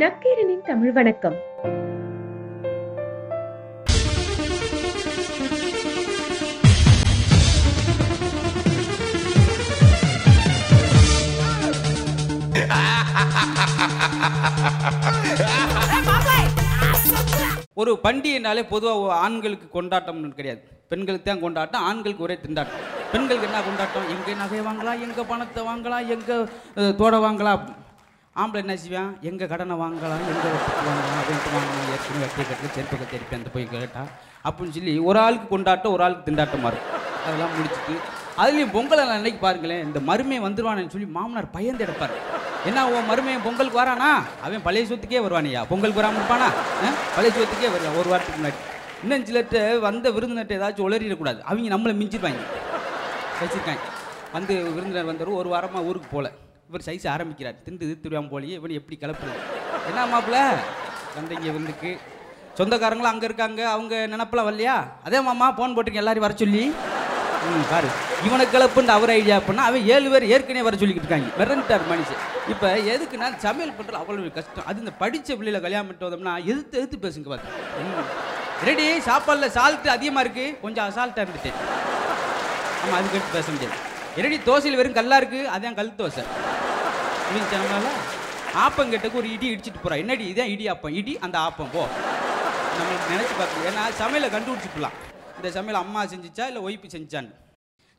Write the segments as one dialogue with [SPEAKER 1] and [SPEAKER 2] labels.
[SPEAKER 1] நக்கீரனின் தமிழ் வணக்கம்.
[SPEAKER 2] ஒரு பண்டிகைனாலே பொதுவாக ஆண்களுக்கு கொண்டாட்டம்னு கிடையாது. பெண்களுக்கு தான் கொண்டாட்டம் ஆண்களுக்கு ஒரே திண்டாட்டம். பெண்களுக்கு என்ன கொண்டாட்டம்? எங்கே நகை வாங்கலாம் எங்கே பணத்தை வாங்கலாம் எங்கே தோடை வாங்கலாம் ஆம்பளை என்ன செய்வான்? எங்கள் கடனை வாங்கலாம் எங்கள் வாங்கலாம் அப்படின்ட்டு வாங்கலாம் ஏற்கனவே வெட்டி கட்டில் செருப்பு கட்டி இருப்பேன் அந்த போய் கேட்டால் அப்படின்னு சொல்லி ஒரு ஆளுக்கு கொண்டாட்டம் ஒரு ஆளுக்கு திண்டாட்டமாக இருக்கும் அதெல்லாம் முடிச்சுட்டு அதுலேயும் பொங்கலை அன்னைக்கு பாருங்களேன் இந்த மருமையை வந்துடுவானேன்னு சொல்லி மாமனார் பயந்து எடுப்பார் என்ன உன் மருமையன் பொங்கலுக்கு வரானா? அவன் பழைய சொத்துக்கே வருவானியா? பொங்கலுக்கு வராமல் இருப்பானா? பழைய சொத்துக்கே வருவான் ஒரு வாரத்துக்கு முன்னாடி. இன்னும் சிலர்கிட்ட வந்த விருந்தினர்கிட்ட ஏதாச்சும் உளறிடக்கூடாது அவங்க நம்மளை மிஞ்சிருவாங்க. வச்சுருக்காங்க. வந்து விருந்தினர் வந்தவர் ஒரு வாரமாக ஊருக்கு போகல இவர் சைஸ் ஆரம்பிக்கிறார். திண்டு திருவாம் போலியே இவன் எப்படி கிளப்புறது? என்ன மாப்பிள்ள? வந்தீங்க வந்துக்கு சொந்தக்காரங்களும் அங்கே இருக்காங்க. அவங்க நினப்பெல்லாம் வரலையா? அதே மாமா ஃபோன் போட்டுருங்க எல்லாரும் வர சொல்லி. ம் பாரு. இவனை கிளப்புன்ற அவர் ஐடியா பண்ணால் அவன் ஏழு பேர் ஏற்கனவே வர சொல்லிக்கிட்டு இருக்காங்க. மிரண்டார் மனுஷன். இப்போ எதுக்குன்னா சமையல் பண்ணுறது அவ்வளோ கஷ்டம். அது இந்த படித்த பிள்ளையில் கல்யாணம் பண்ணிட்டு வந்தோம்னா எதிர்த்து எதிர்த்து பேசுங்க பார்த்து ரெடி சாப்பாடில் சால்ட்டு அதிகமாக இருக்குது கொஞ்சம் அசால்ட்டாக இருந்துட்டேன். ஆமாம் அதுக்கு எடுத்து பேச முடியாது. ரெடி தோசையில் வெறும் கல்லாக இருக்குது அதான் கல் தோசை. சொன்னால ஆப்பங்கெட்டுக்கு ஒரு இடி இடிச்சிட்டு போகிறா என்னடி இதான் இடி ஆப்பம்? இடி அந்த ஆப்பம். போ. நம்மளுக்கு நினச்சி பார்க்கணும். ஏன்னா சமையலை கண்டுபிடிச்சிக்கலாம். இந்த சமையல் அம்மா செஞ்சுச்சா இல்லை ஒய்ப்பு செஞ்சான்னு.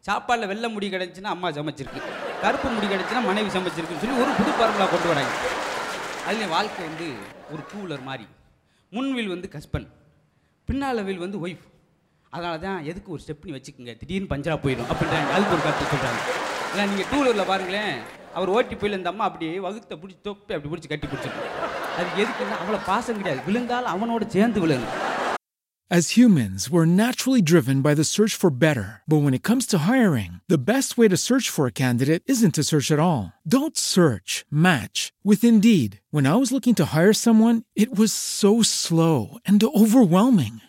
[SPEAKER 2] சாப்பாடில் வெள்ளை முடி கிடச்சின்னா அம்மா சமைச்சிருக்கு. கருப்பு முடி கிடச்சின்னா மனைவி சமைச்சிருக்குன்னு சொல்லி ஒரு புது பரம்பலா கொண்டு வராங்க. அதில் வாழ்க்கை வந்து ஒரு டூ வீலர் மாதிரி முன்வில் வந்து ஹஸ்பண்ட் பின்னால் வில் வந்து ஒய்ஃப் அதனால தான் எதுக்கு ஒரு ஸ்டெப்னி வச்சுக்கோங்க. திடீர்னு பஞ்சராக போயிடும் அப்படின்றாங்க. அதுக்கு ஒரு கருத்து சொல்கிறாங்க இல்லை நீங்கள் டூ வீலரில் பாருங்களேன். அவர் ஓட்டி போயில இந்த அம்மா அப்படியே வகுத்தை பிடிச்சி தொப்பி அப்படி பிடிச்சி கட்டி பிடிச்சிருக்கும் அது எதுக்குன்னா அவ்வளோ பாசம் கிடையாது விழுந்தாலும் அவனோட சேர்ந்து விழுங்க
[SPEAKER 3] As humans, we're naturally driven by the search for better. But when it comes to hiring, the best way to search for a candidate isn't to search at all. Don't search, match with Indeed. When I was looking to hire someone, it was so slow and overwhelming.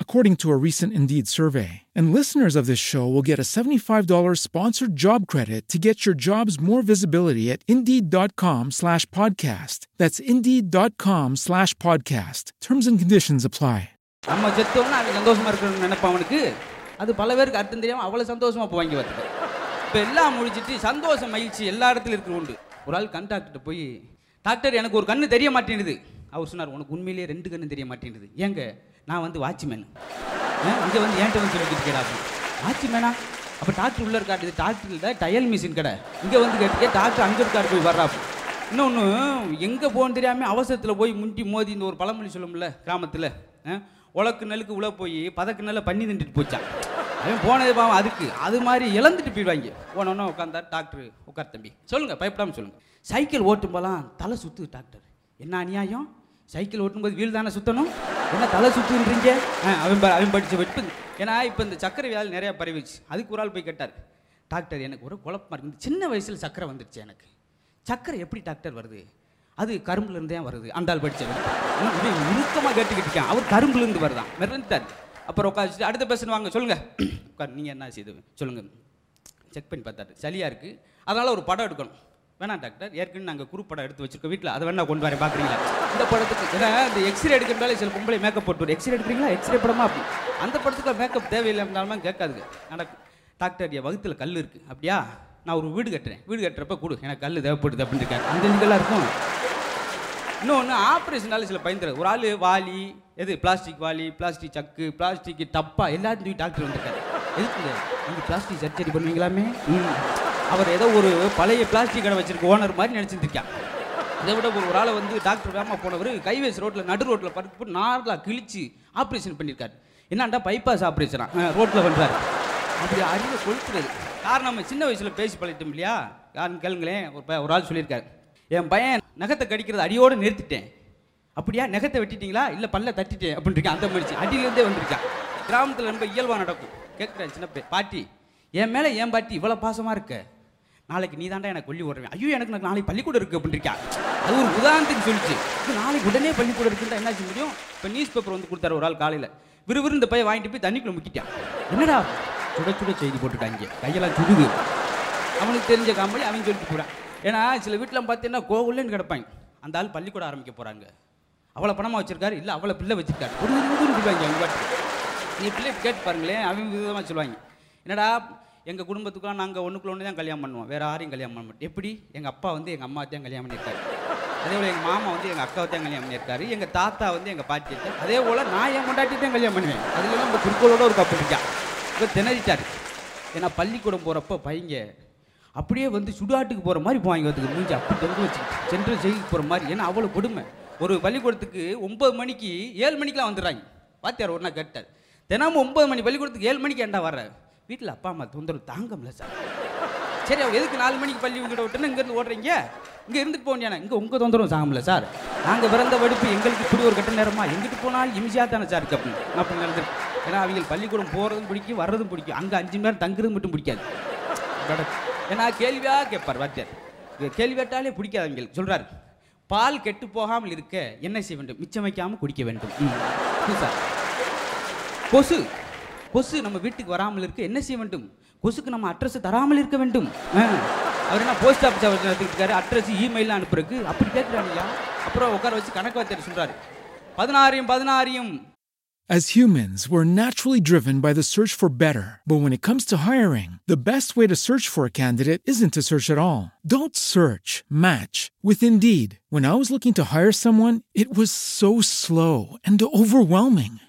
[SPEAKER 3] according to a recent Indeed survey. And listeners of this show will get a $75 sponsored job credit to get your jobs more visibility at Indeed.com slash podcast. That's Indeed.com slash podcast. Terms and conditions apply.
[SPEAKER 2] நம்ம செத்தோம்னா அவன் சந்தோஷமா இருக்கணும்னு நினைப்பான் அவனுக்கு அது பல பேருக்கு அர்த்தம் தெரியாமல் அவ்வளோ சந்தோஷமா போவாங்க பார்த்துக்க இப்போ எல்லாம் முடிச்சிட்டு சந்தோஷம் மகிழ்ச்சி எல்லா இடத்துலையும் இருக்கிற உண்டு ஒரு ஆள் கண் டாக்டர்கிட்ட போய் டாக்டர் எனக்கு ஒரு கண்ணு தெரிய மாட்டேங்குது அவர் சொன்னார் உனக்கு உண்மையிலேயே ரெண்டு கண்ணு தெரிய மாட்டேங்குது ஏங்க நான் வந்து வாட்ச்மேன் இங்கே வந்து ஏன்ட்ட வந்து சொல்லிக்கிட்டு கேடா வாட்ச்மேனா அப்போ டாக்டர் உள்ளே இருக்காரு. டாக்டர் இல்லை டயல் மிஷின் கடை. இங்கே வந்து கேட்டுக்கே டாக்டர் அங்கே இருக்காரு போய் வர்றாப்பு இன்னொன்று எங்கே போகணும்னு தெரியாமல் அவசரத்தில் போய் முண்டி மோதி இந்த ஒரு பழமொழி சொல்லும்ல கிராமத்தில். உலக்கு நெல்லுக்கு உள்ள போய் பதக்கு நெல்லை பண்ணி தின்றுட்டு போச்சான். அவன் போனது பாவம் அதுக்கு. அது மாதிரி இழந்துட்டு போயிடுவாங்க. போனோன்னே உட்காந்தா டாக்டர் உட்கார் தம்பி. சொல்லுங்கள் பயப்படாமல் சொல்லுங்கள் சைக்கிள் ஓட்டும் போலாம் தலை சுற்று டாக்டர் என்ன அநியாயம்? சைக்கிள் ஓட்டும்போது வீல் தானே சுற்றணும் என்ன தலை சுற்றின்றீங்க அவன் ப- அவன் படிச்ச வெட்டு. ஏன்னா இப்போ இந்த சக்கரை வியாதி நிறையா பரவிச்சு அதுக்கு ஒரு ஆள் போய் கேட்டார். டாக்டர் எனக்கு ஒரு குழப்பமா இருக்குது சின்ன வயசில் சக்கரை வந்துடுச்சு எனக்கு. சக்கரை எப்படி டாக்டர் வருது? அது கரும்புலேருந்து தான் வருது. அந்த ஆள் படிச்சவர் ம், இது இறுக்கமாக கேட்டுக்கிட்டு அவர் கரும்புலேருந்து வருதான். மிரண்டார் அப்புறம் உட்காந்து அடுத்த பேசணும் வாங்க சொல்லுங்கள் உட்கார் நீங்கள் என்ன செய்து சொல்லுங்கள் செக் பண்ணி பார்த்தாரு. சளியாக இருக்குது அதனால் ஒரு படம் எடுக்கணும். வேணாம் டாக்டர். ஏற்கனவே நாங்கள் குரூப் படம் எடுத்து வச்சிருக்கோம். வீட்டில் அதை வேணா கொண்டு வரேன். பார்க்குறீங்களா இந்த படத்துக்கு ஏன்னா இந்த எக்ஸ்ரே எடுக்கிறதால சில பொம்பளை மேக்கப் போட்டு வரும். எக்ஸ்ரே எடுக்கிறீங்களா? எக்ஸ்ரே படமா? அப்படி. அந்த படத்துக்கு மேக்கப் தேவையில்லை இருந்தாலும் கேட்காதுங்க நடக்கும் டாக்டர் என் வகுத்துல கல் இருக்குது அப்படியா? நான் ஒரு வீடு கட்டுறேன். வீடு கட்டுறப்ப கொடு. எனக்கு கல் தேவைப்படுது அப்படின்னு இருக்காரு அந்த இதெல்லாம் இருக்கும். இன்னொன்று ஆப்ரேஷனால சில பயந்துரு ஒரு ஆள் வாலி எது? பிளாஸ்டிக் வாலி பிளாஸ்டிக் சக்கு பிளாஸ்டிக் டப்பா எல்லாத்தையும் டாக்டர் வந்துருக்காரு. எதுக்கு நீங்கள் பிளாஸ்டிக் சர்ஜரி பண்ணுவீங்களாமே? ம். அவர் ஏதோ ஒரு பழைய பிளாஸ்டிக் கடை வச்சிருக்க ஓனர் மாதிரி நினச்சிருந்துருக்கான் இதை விட ஒரு ஒரு ஆளை வந்து டாக்டர் வேமா போனவர் கைவேஸ் ரோட்டில் நடு ரோட்டில் படுத்து போட்டு கிழிச்சு ஆப்ரேஷன் பண்ணியிருக்காரு. என்னண்டா பைபாஸ் ஆப்ரேஷனா ரோட்டில் பண்ணுறாரு அப்படி அறிவை கொளுத்துறது. காரணம் நம்ம சின்ன வயசில் பேசி பழகிட்டோம் இல்லையா? யாருன்னு கேளுங்களேன். ஒரு ப- ஒரு ஆள் சொல்லியிருக்காரு. என் பையன் நகத்தை கடிக்கிறது அடியோடு நிறுத்திட்டேன். அப்படியா? நகத்தை வெட்டிட்டீங்களா? இல்லை பல்ல தட்டிட்டேன் அப்படின்னு இருக்கேன். அந்த மனுஷன். அடியிலேருந்தே வந்திருக்கான். கிராமத்தில் ரொம்ப இயல்பாக நடக்கும். கேட்குறேன் சின்ன பே பாட்டி என் மேலே என் பாட்டி இவ்வளோ பாசமாக இருக்க. நாளைக்கு நீ தாண்டா எனக்கு கொல்லி விடுறேன் ஐயோ எனக்கு எனக்கு நாளைக்கு பள்ளிக்கூடம் இருக்குது அப்படின்னு அது ஒரு உதாரணத்துக்கு சொல்லிச்சு. இப்போ நாளைக்கு உடனே பள்ளிக்கூடம் இருக்குன்னு என்ன செய்ய முடியும்? இப்போ நியூஸ் பேப்பர் வந்து கொடுத்தாரு ஒரு ஆள் காலையில். விறுவிறு இந்த பையன் வாங்கிட்டு போய் தண்ணிக்குள்ள முக்கிட்டான் என்னடா? சுட சுட செய்தி போட்டுட்டாங்க கையெல்லாம் சுடுது அவனுக்கு தெரிஞ்ச காமெடி அவன் சொல்லிட்டு போகிறான் ஏன்னா சில வீட்டில் பார்த்தீங்கன்னா கோகுலன்னு கிடப்பாங்க. அந்த ஆள் பள்ளிக்கூடம் ஆரம்பிக்க போகிறாங்க அவ்வளோ பணமாக வச்சிருக்காரு இல்லை அவ்வளோ பிள்ளை வச்சிருக்காரு. ஒரு இதுன்னு சொல்லுவாங்க அவங்க நீ பிள்ளை கேட்டு பாருங்களேன் அவங்க விதமாக சொல்லுவாங்க. என்னடா எங்கள் குடும்பத்துக்குலாம் நாங்கள் ஒன்றுக்குள்ள ஒன்று தான் கல்யாணம் பண்ணுவோம் வேறு யாரையும் கல்யாணம் பண்ண மாட்டோம் எப்படி? எங்கள் அப்பா வந்து எங்கள் அம்மா தான் கல்யாணம் பண்ணியிருக்காரு. அதே போல் எங்கள் மாமா வந்து எங்கள் அக்காவை தான் கல்யாணம் பண்ணியிருக்காரு. எங்கள் தாத்தா வந்து எங்கள் பாட்டி அதே போல் நான் என் கொண்டாட்டி தான் கல்யாணம் பண்ணுவேன். அதுல நம்ம குறிக்கோளோட ஒரு கப்பு இருக்கா? இப்போ திணறிட்டார். ஏன்னா பள்ளிக்கூடம் போகிறப்ப பையங்க அப்படியே வந்து சுடாட்டுக்கு போகிற மாதிரி போவாங்க. அதுக்கு மூஞ்சி அப்படி தொங்க வச்சு சென்ட்ரல் ஜெயிலுக்கு போகிற மாதிரி. ஏன்னா அவ்வளோ கொடுமை. ஒரு பள்ளிக்கூடத்துக்கு ஒம்பது மணிக்கு ஏழு மணிக்கெலாம் வந்துடுறாங்க. வாத்தியார் ஒரு நாள் கேட்டார். தினமும் ஒன்பது மணி பள்ளிக்கூடத்துக்கு ஏழு மணிக்கு ஏன்டா வர்ற? வீட்டில் அப்பா அம்மா தொந்தரவு தாங்க முடியல சார். சரி அவங்க எதுக்கு நாலு மணிக்கு பள்ளி உங்ககிட்ட விட்டுன்னு இங்கேருந்து ஓடுறீங்க? இங்கே இருந்துட்டு போனியானே இங்கே உங்கள் தொந்தரவும் சாங்கல சார். நாங்கள் பிறந்த வடுப்பு எங்களுக்கு இப்படி ஒரு கட்ட நேரமா? எங்கிட்டு போனாலும் இமிஜியாக தானே சார் இருக்கு அப்படின்னு அப்படி நடந்து ஏன்னா அவங்க பள்ளிக்கூடம் போகிறதும் பிடிக்கும் வர்றதும் பிடிக்கும். அங்கே அஞ்சு மணி நேரம் தங்குறது மட்டும் பிடிக்காது. ஏன்னா கேள்வியாக கேட்பார் வாத்தியார். கேள்வி கேட்டாலே பிடிக்காது அவங்களுக்கு. சொல்கிறார் பால் கெட்டு போகாமல் இருக்க என்ன செய்ய வேண்டும்? மிச்சம் வைக்காமல் குடிக்க வேண்டும். சார். கொசு. கொசு நம்ம வீட்டுக்கு வராமல் இருக்க என்ன செய்ய வேண்டும் கொசுக்கு நம்ம அட்ரஸ் தராமல் இருக்க வேண்டும் ஆ. அவர் என்ன போஸ்ட் ஆஃபீஸ் அவர் நடத்திட்டு அட்ரஸ் இமெயில் அனுப்புறதுக்கு அப்படி கேட்குறாங்க அப்புறம் உட்கார வச்சு கணக்கு வாத்தியார் சொல்றாரு பதினாறையும் பதினாறையும்
[SPEAKER 3] As humans, we're naturally driven by the search for better. But when it comes to hiring, the best way to search for a candidate isn't to search at all. Don't search, match with Indeed. When I was looking to hire someone, it was so slow and overwhelming.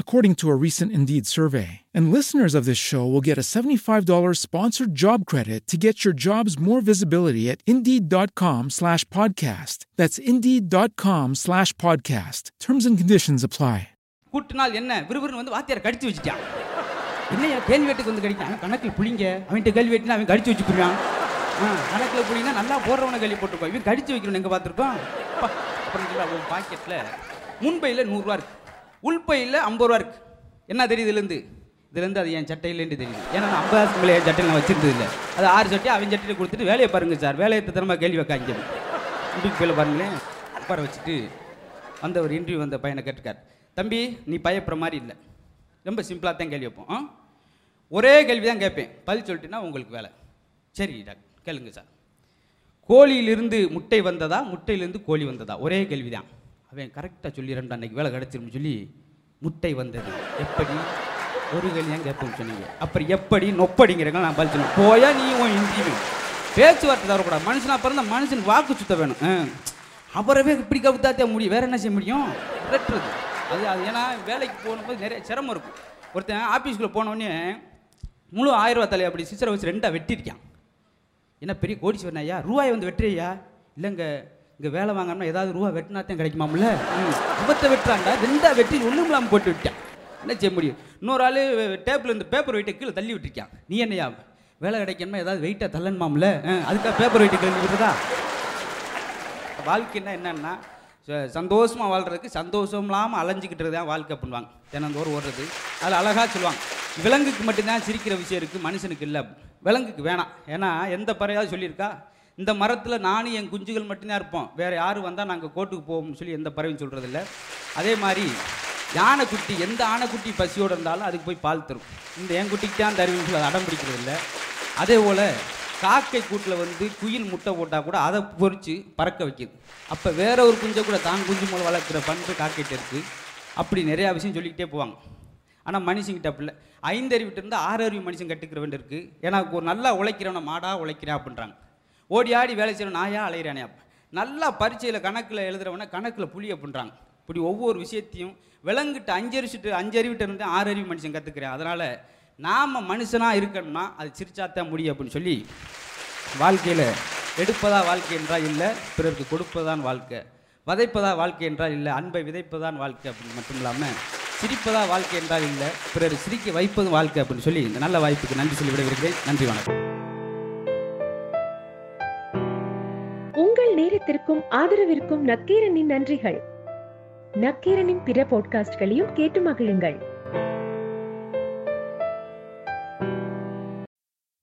[SPEAKER 3] according to a recent Indeed survey. And listeners of this show will get a $75 sponsored job credit to get your jobs more visibility at Indeed.com slash podcast. That's Indeed.com slash podcast. Terms and conditions apply.
[SPEAKER 2] கூட்டினால் என்ன விறுவிறுன்னு வந்து வாத்தியார் கடிச்சு வச்சுட்டான் என்னையா கேள்வி வேட்டுக்கு வந்து கடிக்கான் அவன் கணக்கில் புளிங்க அவன்கிட்ட கேள்வி வேட்டுனா அவன் கடிச்சு வச்சு புரியான் ஆ கணக்கில் புளிங்கன்னா நல்லா போடுறவனை கேள்வி போட்டுருப்பான் இவன் கடிச்சு வைக்கணும் எங்கே பார்த்துருக்கோம் அப்பா, அப்புறம் சொல்றா உன் பாக்கெட்டில் முன்பையில் நூறுரூவா இருக்கு உள்பையில் ஐம்பது ரூபா இருக்குது என்ன தெரியுது இதுலேருந்து இதுலேருந்து அது என் சட்டையிலேருந்து தெரியுது. ஏன்னா நான் ஐம்பதாயிரத்துக்கு மேலே என் சட்டையில் நான் வச்சிருந்தது இல்லை. அது ஆறு சட்டையை அவன் சட்டையில் கொடுத்துட்டு வேலையை பாருங்க சார். வேலையை தரமா கேள்வி வைக்காங்க இன்றைக்கு போயில பாருங்களேன். உட்கார வச்சுட்டு வந்த ஒரு இன்டர்வியூ வந்த பையனை கேட்டிருக்கார். தம்பி நீ பயப்படுற மாதிரி இல்லை. ரொம்ப சிம்பிளாக தான் கேள்வி வைப்போம். ஒரே கேள்வி தான் கேட்பேன். பதில் சொல்லிட்டுனா உங்களுக்கு வேலை. சரி டாக்டர் கேளுங்க சார். கோழியிலிருந்து முட்டை வந்ததா? முட்டையிலிருந்து கோழி வந்ததா? ஒரே கேள்வி தான். அவன் கரெக்டாக சொல்லிடுறேன் அன்னைக்கு வேலை கிடச்சிருன்னு சொல்லி முட்டை வந்தது. எப்படி? ஒரு கேள்வி கேட்போம்னு சொன்னீங்க? அப்புறம் எப்படி நொப்படிங்கிறங்க நான் பதில் போயா நீ உன் இந்தியும் பேச்சுவார்த்தை தரக்கூடாது மனுஷனா பிறந்த மனுஷன் வாக்கு சுத்த வேணும். அப்புறமே அவரவே இப்படி கவுத்தாத்தே முடியும் வேற என்ன செய்ய முடியும்? வெட்டுறது அது அது ஏன்னா வேலைக்கு போகும்போது நிறைய சிரமம் இருக்கும். ஒருத்தன் ஆஃபீஸ்க்குள்ளே போனோடனே முழு ஆயிரம் ரூபா தலையை அப்படி சிச்சரை வச்சு ரெண்டாக வெட்டியிருக்கான். என்ன பெரிய கோடிச்சு ஐயா? ரூபாயை வந்து வெட்டுறியா? இல்லைங்க. இங்கே வேலை வாங்கினோம்னா ஏதாவது ரூபா வெட்டினாத்தான் கிடைக்குமாம்ல? விபத்தை முகத்தை வெட்டுறாண்டா ரெண்டா வெட்டி ஒன்றும் இல்லாமல் போட்டு விட்டேன். என்ன செய்ய முடியும்? இன்னொரு ஆள் டேப்பில் இந்த பேப்பர் வெயிட்டை கீழே தள்ளி விட்டுருக்கான். நீ என்னையா? வேலை கிடைக்கணுமா ஏதாவது வெயிட்டாக தள்ளணுமாம்ல? அதுக்காக பேப்பர் வெயிட்டை கழிஞ்சு விட்டுறதா வாழ்க்கைன்னா என்னென்னா ச- வாழ்கிறதுக்கு சந்தோஷம் இல்லாமல் அலைஞ்சிக்கிட்டு தான் வாழ்க்கை பண்ணுவாங்க தினந்தோறும் ஓடுறது. அதில் அழகாக சொல்லுவாங்க. விலங்குக்கு மட்டும்தான் சிரிக்கிற விஷயம் இருக்குது மனுஷனுக்கு இல்லை. விலங்குக்கு வேணாம். ஏன்னா எந்த பறவையாவது சொல்லியிருக்கா? இந்த மரத்தில் நானும் என் குஞ்சுகள் மட்டும்தான் இருப்போம். வேறு யார் வந்தால் நாங்கள் கோட்டுக்கு போவோம்னு சொல்லி எந்த பறவையும் சொல்கிறதில்ல அதே மாதிரி யானைக்குட்டி எந்த ஆனைக்குட்டி பசியோடு இருந்தாலும் அதுக்கு போய் பால் தரும். இந்த என் குட்டிக்கு தான் தருவின்னு சொல்லி அடம் பிடிக்கிறது இல்லை அதே போல் காக்கை கூட்டில் வந்து குயில் முட்டை போட்டால் கூட அதை பொறிச்சு பறக்க வைக்கிது. அப்போ வேற ஒரு குஞ்சை கூட தான் குஞ்சு மூலம் வளர்க்குற பண்பு காக்கைட்டு இருக்குது அப்படி நிறையா விஷயம் சொல்லிக்கிட்டே போவாங்க. ஆனால் மனுஷங்கிட்ட அப்படி இல்லை. ஐந்தறிவிட்டு இருந்தால் ஆறு அறிவு மனுஷன் கட்டுக்கிற வேண்டியிருக்கு. ஏன்னா ஒரு நல்லா உழைக்கிறவன மாடா உழைக்கிறேன் அப்படின்றாங்க. ஓடி ஆடி வேலை செய்யணும். நான் அலையிறானே அப்ப? நல்லா பரீட்சையில் கணக்கில் எழுதுறவன கணக்கில் புளி பண்ணுறாங்க இப்படி ஒவ்வொரு விஷயத்தையும் விலங்கிட்டு அஞ்சரிச்சுட்டு அஞ்சறிவிட்டு இருந்து ஆறு அறிவு மனுஷன் கற்றுக்கிறேன் அதனால் நாம் மனுஷனாக இருக்கணும்னா அது சிரிச்சாத்தான் முடியும் அப்படின்னு சொல்லி வாழ்க்கையில் எடுப்பதா வாழ்க்கை என்றால் இல்லை பிறருக்கு கொடுப்பதான் வாழ்க்கை. வதைப்பதா வாழ்க்கை என்றால் இல்லை அன்பை விதைப்பதான் வாழ்க்கை அப்படின்னு மட்டும் இல்லாமல் சிரிப்பதா வாழ்க்கை என்றால் இல்லை பிறர் சிரிக்க வைப்பதும் வாழ்க்கை அப்படின்னு சொல்லி இந்த நல்ல வாய்ப்புக்கு நன்றி சொல்லி விடைபெறுகிறேன். நன்றி வணக்கம்.
[SPEAKER 1] உங்கள் நேரத்திற்கும் ஆதரவிற்கும் நக்கீரனின் நன்றிகள். நக்கீரனின் பிற பாட்காஸ்ட்களையும் கேட்டு மகிழுங்கள்.